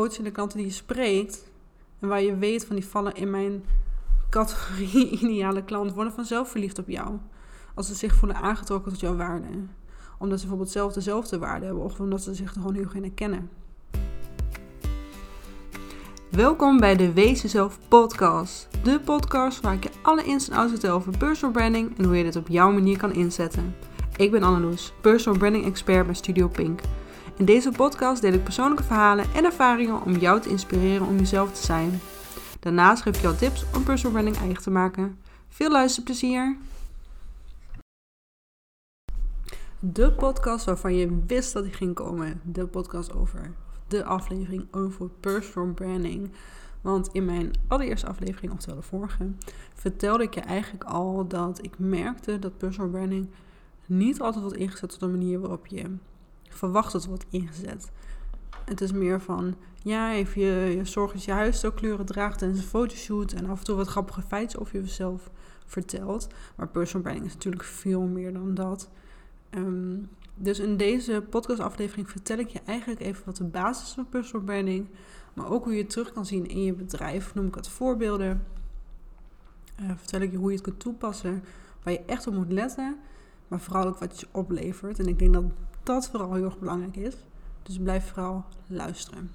potentiële klanten die je spreekt en waar je weet van die vallen in mijn categorie ideale klant, worden vanzelf verliefd op jou. Als ze zich voelen aangetrokken tot jouw waarde. Omdat ze bijvoorbeeld zelf dezelfde waarde hebben of omdat ze zich er gewoon heel goed herkennen. Welkom bij de Wees Jezelf podcast. De podcast waar ik je alle ins en outs vertel over personal branding en hoe je dit op jouw manier kan inzetten. Ik ben Anneloes, personal branding expert bij Studio Pink. In deze podcast deel ik persoonlijke verhalen en ervaringen om jou te inspireren om jezelf te zijn. Daarnaast geef ik jou tips om personal branding eigen te maken. Veel luisterplezier! De podcast waarvan je wist dat die ging komen. De podcast over, de aflevering over personal branding. Want in mijn allereerste aflevering, oftewel de vorige, vertelde ik je eigenlijk al dat ik merkte dat personal branding niet altijd wordt ingezet op de manier waarop je verwacht dat wordt ingezet. Het is meer van, ja, even je, je zorg dat je huis zo kleuren draagt en een fotoshoot en af en toe wat grappige feitjes over jezelf vertelt. Maar personal branding is natuurlijk veel meer dan dat. Ehm, dus in deze podcastaflevering vertel ik je eigenlijk even wat de basis is van personal branding, maar ook hoe je het terug kan zien in je bedrijf. Noem ik het voorbeelden. Uh, vertel ik je hoe je het kunt toepassen, waar je echt op moet letten, maar vooral ook wat je oplevert. En ik denk dat dat vooral heel erg belangrijk is. Dus blijf vooral luisteren.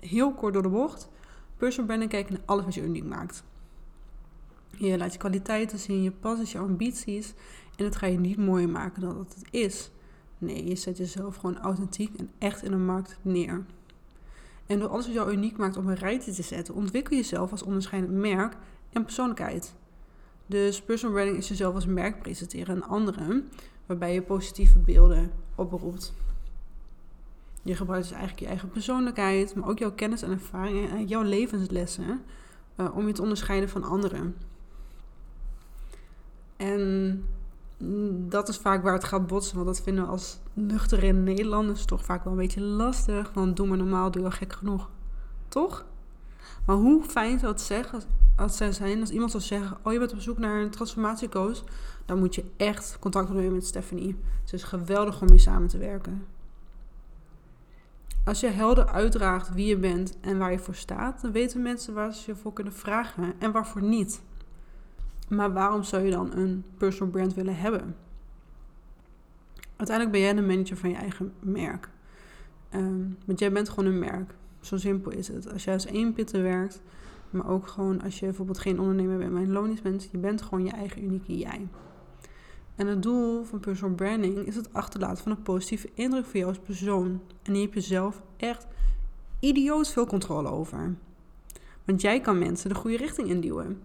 Heel kort door de bocht. Personal branding kijken naar alles wat je uniek maakt. Je laat je kwaliteiten zien, je passies, je ambities. En dat ga je niet mooier maken dan dat het is. Nee, je zet jezelf gewoon authentiek en echt in de markt neer. En door alles wat jou uniek maakt op een rijtje te zetten, ontwikkel je jezelf als onderscheidend merk en persoonlijkheid. Dus personal branding is jezelf als merk presenteren aan anderen waarbij je positieve beelden oproept. Je gebruikt dus eigenlijk je eigen persoonlijkheid, maar ook jouw kennis en ervaringen en jouw levenslessen uh, om je te onderscheiden van anderen. En dat is vaak waar het gaat botsen, want dat vinden we als nuchtere Nederlanders toch vaak wel een beetje lastig. Want doe maar normaal, doe je gek genoeg. Toch? Maar hoe fijn zou het zeggen als, zij zijn als iemand zou zeggen: Oh, je bent op zoek naar een transformatiecoach dan moet je echt contact opnemen met Stephanie. Ze is geweldig om mee samen te werken. Als je helder uitdraagt wie je bent en waar je voor staat, dan weten mensen waar ze je voor kunnen vragen en waarvoor niet. Maar waarom zou je dan een personal brand willen hebben? Uiteindelijk ben jij de manager van je eigen merk. Um, want jij bent gewoon een merk. Zo simpel is het. Als jij als één pitten werkt, maar ook gewoon als je bijvoorbeeld geen ondernemer bent, maar een loonist bent, je bent gewoon je eigen unieke jij. En het doel van personal branding is het achterlaten van een positieve indruk voor jou als persoon. En hier heb je zelf echt idioot veel controle over. Want jij kan mensen de goede richting induwen.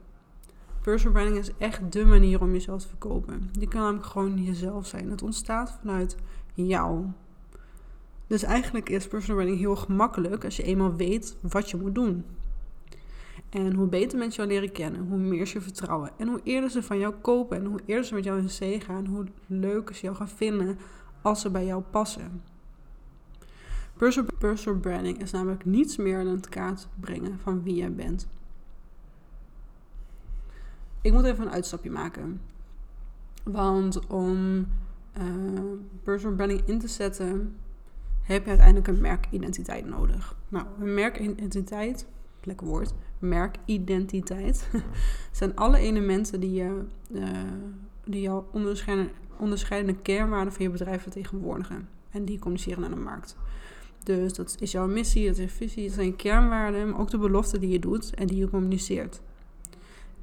Personal branding is echt de manier om jezelf te verkopen. Je kan namelijk gewoon jezelf zijn. Het ontstaat vanuit jou. Dus eigenlijk is personal branding heel gemakkelijk als je eenmaal weet wat je moet doen. En hoe beter mensen jou leren kennen, hoe meer ze vertrouwen. En hoe eerder ze van jou kopen en hoe eerder ze met jou in zee gaan, hoe leuker ze jou gaan vinden als ze bij jou passen. Personal, personal branding is namelijk niets meer dan het kaart brengen van wie jij bent. Ik moet even een uitstapje maken. Want om uh, personal branding in te zetten, heb je uiteindelijk een merkidentiteit nodig. Nou, een merkidentiteit, lekker woord, merkidentiteit, zijn alle elementen die, je, uh, die jouw onderscheidende, onderscheidende kernwaarden van je bedrijf vertegenwoordigen. En die communiceren naar de markt. Dus dat is jouw missie, dat is je visie, dat zijn je kernwaarden, maar ook de beloften die je doet en die je communiceert.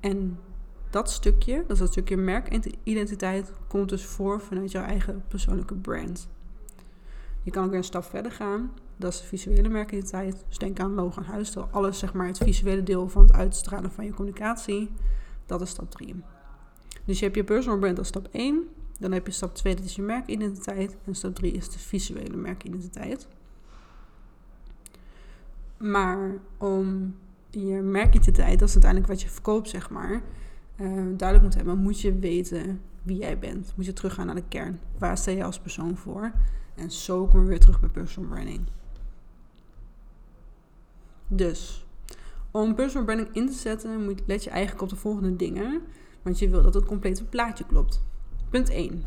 En dat stukje, dat is dat stukje merkidentiteit, komt dus voor vanuit jouw eigen persoonlijke brand. Je kan ook weer een stap verder gaan. Dat is de visuele merkidentiteit. Dus denk aan logo en huisstijl. Alles zeg maar het visuele deel van het uitstralen van je communicatie. Dat is stap 3. Dus je hebt je personal brand als stap 1. Dan heb je stap 2, dat is je merkidentiteit. En stap 3 is de visuele merkidentiteit. Maar om je merkidentiteit, dat is uiteindelijk wat je verkoopt, zeg maar, uh, duidelijk moet hebben, moet je weten wie jij bent. Moet je teruggaan naar de kern. Waar sta je als persoon voor? En zo komen we weer terug bij personal branding. Dus, om personal branding in te zetten, moet, let je eigenlijk op de volgende dingen. Want je wil dat het complete plaatje klopt. Punt 1.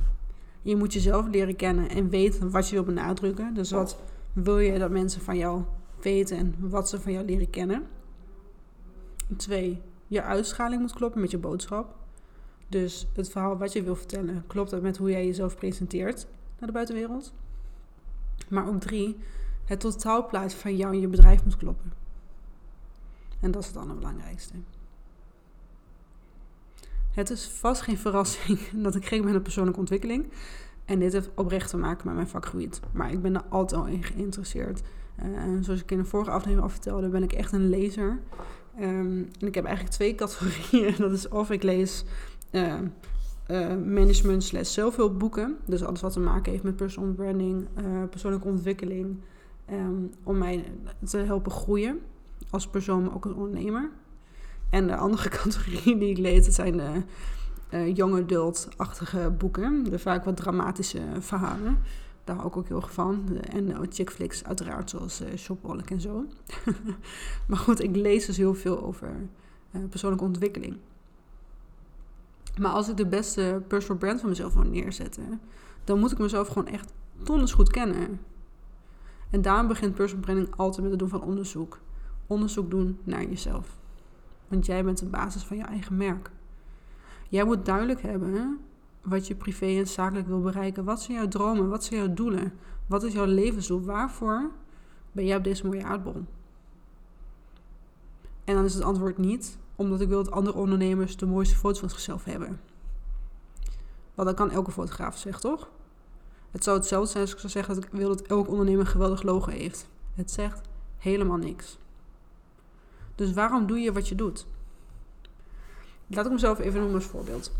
Je moet jezelf leren kennen en weten wat je wil benadrukken. Dus wat wil je dat mensen van jou weten en wat ze van jou leren kennen. Twee, je uitschaling moet kloppen met je boodschap. Dus het verhaal wat je wil vertellen, klopt dat met hoe jij jezelf presenteert naar de buitenwereld. Maar ook drie, het totaalplaatje van jou en je bedrijf moet kloppen. En dat is het allerbelangrijkste. Het is vast geen verrassing dat ik gek ben op persoonlijke ontwikkeling. En dit heeft oprecht te maken met mijn vakgebied. Maar ik ben er altijd al in geïnteresseerd. Uh, zoals ik in de vorige aflevering al vertelde, ben ik echt een lezer. Um, en ik heb eigenlijk twee categorieën. Dat is of ik lees uh, uh, management slash zelfhulpboeken. Dus alles wat te maken heeft met personal branding, persoonlijke ontwikkeling. Um, om mij te helpen groeien als persoon, maar ook als ondernemer. En de andere categorie die ik lees, dat zijn de uh, young adult-achtige boeken. De vaak wat dramatische verhalen. Daar hou ik ook heel erg van. En uh, chick flicks uiteraard, zoals Shopaholic en zo. maar goed, ik lees dus heel veel over persoonlijke ontwikkeling. Maar als ik de beste personal brand van mezelf wil neerzetten... dan moet ik mezelf gewoon echt donders goed kennen. En daarom begint personal branding altijd met het doen van onderzoek. Onderzoek doen naar jezelf. Want jij bent de basis van je eigen merk. Jij moet duidelijk hebben wat je privé en zakelijk wil bereiken. Wat zijn jouw dromen? Wat zijn jouw doelen? Wat is jouw levensdoel? Waarvoor ben jij op deze mooie aardbol? En dan is het antwoord niet, omdat ik wil dat andere ondernemers de mooiste foto's van zichzelf hebben. Want dat kan elke fotograaf zeggen, toch? Het zou hetzelfde zijn als ik zou zeggen dat ik wil dat elk ondernemer een geweldig logo heeft. Het zegt helemaal niks. Dus waarom doe je wat je doet? Laat ik mezelf even noemen als voorbeeld.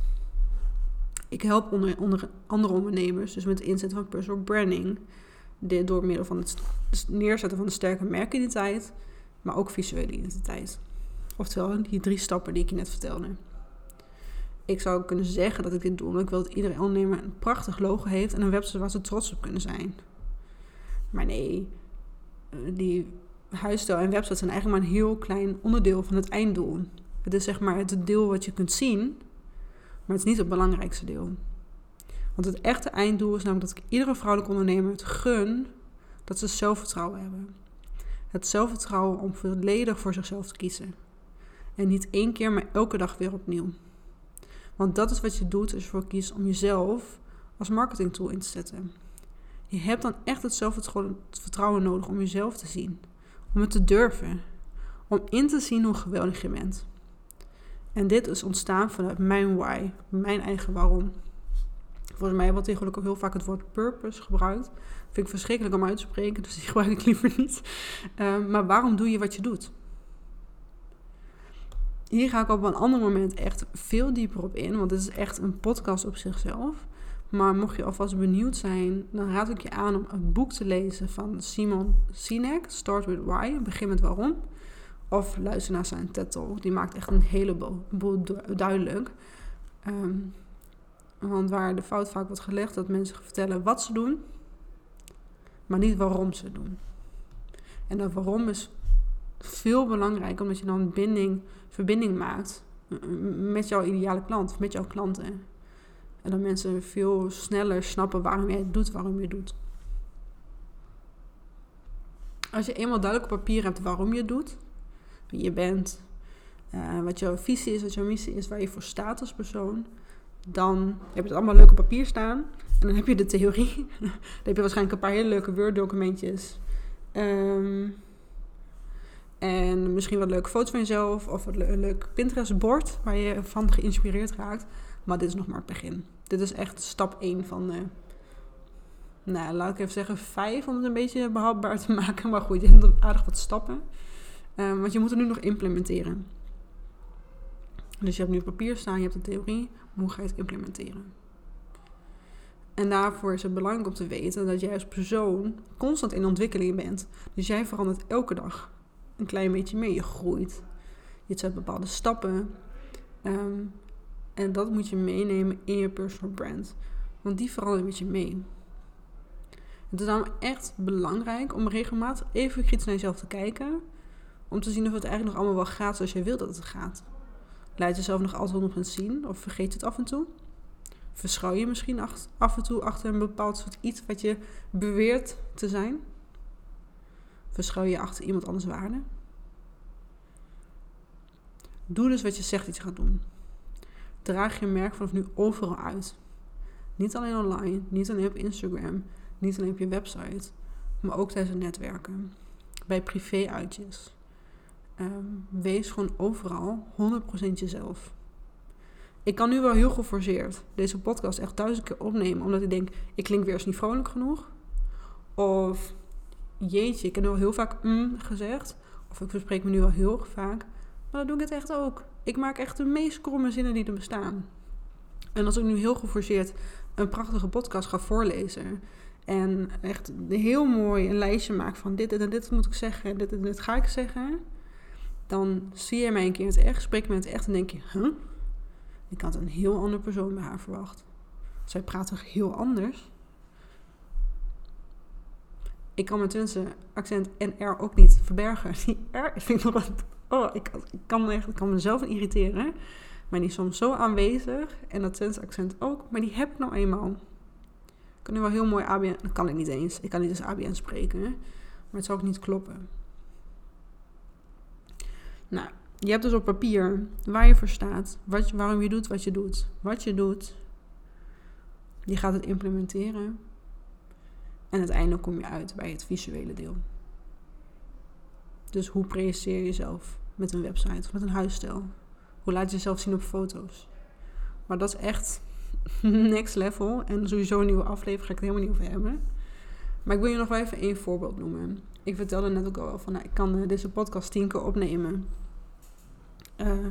Ik help onder, andere ondernemers, dus met het inzetten van personal branding, dit door middel van het neerzetten van een sterke merkidentiteit, maar ook visuele identiteit. Oftewel, die drie stappen die ik je net vertelde. Ik zou kunnen zeggen dat ik dit doe omdat ik wil dat iedere ondernemer een prachtig logo heeft en een website waar ze trots op kunnen zijn. Maar nee, eh, die huisstijl en website zijn eigenlijk maar een heel klein onderdeel van het einddoel. Het is zeg maar het deel wat je kunt zien, maar het is niet het belangrijkste deel. Want het echte einddoel is namelijk dat ik iedere vrouwelijke ondernemer het gun dat ze zelfvertrouwen hebben. Het zelfvertrouwen om volledig voor zichzelf te kiezen. En niet één keer, maar elke dag weer opnieuw. Want dat is wat je doet als je voor kiest om jezelf als marketingtool in te zetten. Je hebt dan echt het zelfvertrouwen nodig om jezelf te zien. Om het te durven. Om in te zien hoe geweldig je bent. En dit is ontstaan vanuit mijn why, mijn eigen waarom. Volgens mij wordt tegenwoordig ook heel vaak het woord purpose gebruikt. Vind ik verschrikkelijk om uit te spreken, dus die gebruik ik liever niet. Uh, maar waarom doe je wat je doet? Hier ga ik op een ander moment echt veel dieper op in, want dit is echt een podcast op zichzelf. Maar mocht je alvast benieuwd zijn, dan raad ik je aan om een boek te lezen van Simon Sinek, Start with Why, begin met waarom. Of luister naar zijn TED Talk. Die maakt echt een heleboel duidelijk. Um, want waar de fout vaak wordt gelegd, dat mensen vertellen wat ze doen, maar niet waarom ze doen. En dat waarom is veel belangrijker, omdat je dan binding, verbinding maakt met jouw ideale klant, met jouw klanten. En dat mensen veel sneller snappen waarom jij het doet, waarom je het doet. Als je eenmaal duidelijk op papier hebt waarom je het doet, wie je bent, uh, wat jouw visie is, wat jouw missie is, waar je voor staat als persoon, dan heb je het allemaal leuk op papier staan. En dan heb je de theorie. dan heb je waarschijnlijk een paar hele leuke Word-documentjes. Um, en misschien wat leuke foto's van jezelf of een leuk Pinterest-bord waar je van geïnspireerd raakt. Maar dit is nog maar het begin. Dit is echt stap 1 van de, nou laat ik even zeggen, 5 om het een beetje behapbaar te maken. Maar goed, je hebt aardig wat stappen. Um, want je moet er nu nog implementeren. Dus je hebt nu papier staan, je hebt een theorie. Hoe ga je het implementeren? En daarvoor is het belangrijk om te weten dat jij als persoon constant in ontwikkeling bent. Dus jij verandert elke dag een klein beetje mee. Je groeit. Je zet bepaalde stappen. Um, en dat moet je meenemen in je personal brand. Want die verandert met je mee. Het is dan echt belangrijk om regelmatig even kritisch naar jezelf te kijken. Om te zien of het eigenlijk nog allemaal wel gaat zoals je wilt dat het gaat. Laat jezelf nog altijd 100% zien of vergeet het af en toe? Verschuil je misschien af en toe achter een bepaald soort iets wat je beweert te zijn? Verschuil je achter iemand anders waarde? Doe dus wat je zegt dat je gaat doen. Draag je merk vanaf nu overal uit. Niet alleen online, niet alleen op Instagram, niet alleen op je website, maar ook tijdens het netwerken. Bij privé-uitjes. Ehm, wees gewoon overal 100% jezelf. Ik kan nu wel heel geforceerd deze podcast echt duizend keer opnemen, omdat ik denk, ik klink weer eens niet vrolijk genoeg. Of jeetje, ik heb al heel vaak mm gezegd. Of ik verspreek me nu al heel vaak. Maar dan doe ik het echt ook. Ik maak echt de meest kromme zinnen die er bestaan. En als ik nu heel geforceerd een prachtige podcast ga voorlezen. En echt heel mooi een lijstje maak van dit, en dit moet ik zeggen. En dit en dit ga ik zeggen. Dan zie je mij een keer in het echt. Spreek me in het echt en denk je, huh? Ik had een heel andere persoon bij haar verwacht. Zij praat toch heel anders? Ik kan mijn Twentse accent en R ook niet verbergen. Die R vind ik nog wat... Oh, ik, ik, kan, echt, ik kan mezelf irriteren. Maar die is soms zo aanwezig. En dat Twentse accent ook. Maar die heb ik nou eenmaal. Ik kan nu wel heel mooi ABN... Dat kan ik niet eens. Ik kan niet eens ABN spreken. Maar het zou ook niet kloppen. Nou, je hebt dus op papier waar je voor staat, wat, waarom je doet wat je doet, wat je doet. Je gaat het implementeren. En uiteindelijk kom je uit bij het visuele deel. Dus hoe presenteer je jezelf met een website of met een huisstijl? Hoe laat je jezelf zien op foto's? Maar dat is echt next level. En sowieso een nieuwe aflevering ga ik het helemaal niet over hebben. Maar ik wil je nog wel even één voorbeeld noemen. Ik vertelde net ook al van, nou, ik kan deze podcast tien keer opnemen. Uh,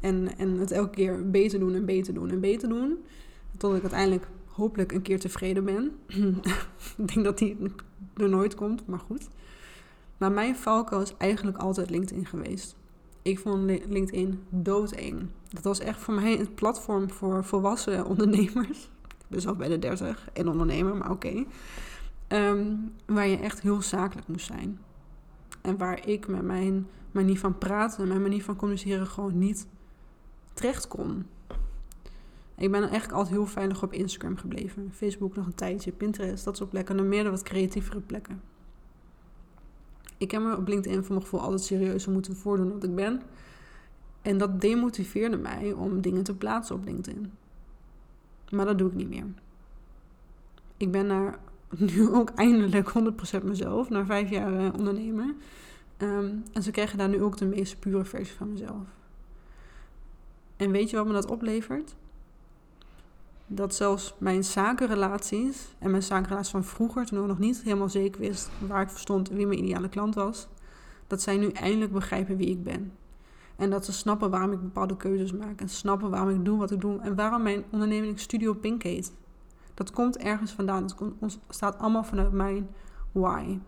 en, en het elke keer beter doen en beter doen en beter doen. Tot ik uiteindelijk hopelijk een keer tevreden ben. ik denk dat die er nooit komt, maar goed. Maar mijn valko is eigenlijk altijd LinkedIn geweest. Ik vond LinkedIn doodeng. Dat was echt voor mij het platform voor volwassen ondernemers. Ik ben zelf bij de 30 en ondernemer, maar oké. Ehm, waar je echt heel zakelijk moest zijn. En waar ik met mijn manier van praten, mijn manier van communiceren gewoon niet terecht kon. Ik ben eigenlijk altijd heel veilig op Instagram gebleven. Facebook nog een tijdje, Pinterest, dat soort plekken. En meer wat creatievere plekken. Ik heb me op LinkedIn voor mijn gevoel altijd serieuzer moeten voordoen dan ik ben. En dat demotiveerde mij om dingen te plaatsen op LinkedIn. Maar dat doe ik niet meer. Ik ben daar nu ook eindelijk 100% mezelf, na vijf jaar uh, ondernemen. Ehm, en ze krijgen daar nu ook de meest pure versie van mezelf. En weet je wat me dat oplevert? Dat zelfs mijn zakenrelaties en mijn zakenrelaties van vroeger, toen ik nog niet helemaal zeker wist waar ik verstond wie mijn ideale klant was, dat zij nu eindelijk begrijpen wie ik ben. En dat ze snappen waarom ik bepaalde keuzes maak. En snappen waarom ik doe wat ik doe. En waarom mijn onderneming Studio Pink heet. Dat komt ergens vandaan. Het staat allemaal vanuit mijn why.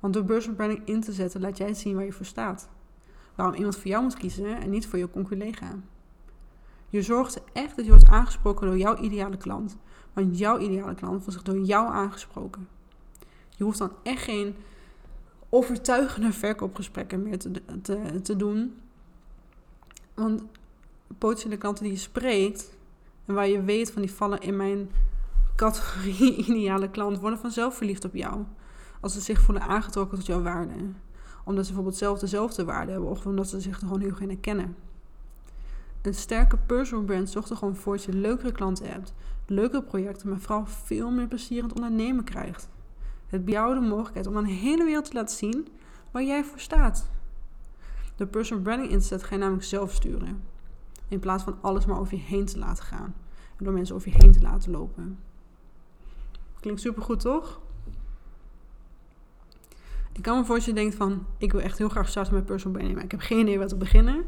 Want door personal branding in te zetten, laat jij zien waar je voor staat. Waarom iemand voor jou moet kiezen en niet voor je collega. Je zorgt echt dat je wordt aangesproken door jouw ideale klant. Want jouw ideale klant wordt zich door jou aangesproken. Je hoeft dan echt geen overtuigende verkoopgesprekken meer te, te, doen. Want potentiële klanten die je spreekt en waar je weet van die vallen in mijn categorie ideale klant, worden vanzelf verliefd op jou als ze zich voelen aangetrokken tot jouw waarde. Omdat ze bijvoorbeeld zelf dezelfde waarde hebben of omdat ze zich gewoon heel goed in kennen. Een sterke personal brand zorgt er gewoon voor dat je leukere klanten hebt, leukere projecten, maar vooral veel meer plezier in het ondernemen krijgt. Het biedt jou de mogelijkheid om de hele wereld te laten zien waar jij voor staat. De personal branding inzet ga je namelijk zelf sturen. In plaats van alles maar over je heen te laten gaan. En door mensen over je heen te laten lopen. Klinkt super goed, toch? Ik kan me voorstellen, je denkt van, ik wil echt heel graag starten met personal branding, maar ik heb geen idee waar te beginnen.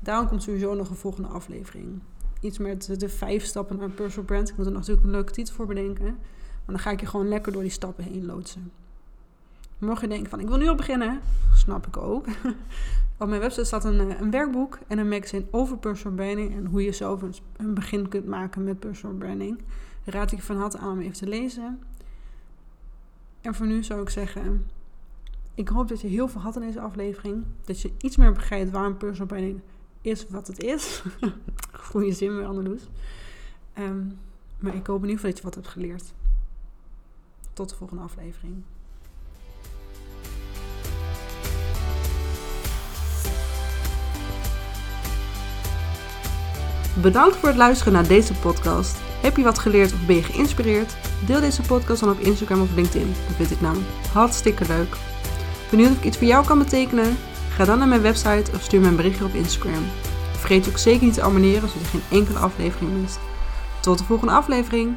Daarom komt sowieso nog een volgende aflevering. Iets met de vijf stappen naar personal brand. Ik moet er natuurlijk een leuke titel voor bedenken. Maar dan ga ik je gewoon lekker door die stappen heen loodsen. Mocht je denken van, ik wil nu al beginnen, snap ik ook. Op mijn website staat een, eh, een werkboek en een magazine over personal branding. En hoe je zelf een, een begin kunt maken met personal branding. Raad ik van harte aan om even te lezen. En voor nu zou ik zeggen, ik hoop dat je heel veel had in deze aflevering. Dat je iets meer begrijpt waarom personal branding is wat het is. Goede zin weer, Anneloes. Ehm, maar ik hoop in ieder geval dat je wat hebt geleerd. Tot de volgende aflevering. Bedankt voor het luisteren naar deze podcast. Heb je wat geleerd of ben je geïnspireerd? Deel deze podcast dan op Instagram of LinkedIn. Dat vind ik namelijk hartstikke leuk. Benieuwd of ik iets voor jou kan betekenen? Ga dan naar mijn website of stuur me een berichtje op Instagram. Vergeet ook zeker niet te abonneren zodat je geen enkele aflevering mist. Tot de volgende aflevering.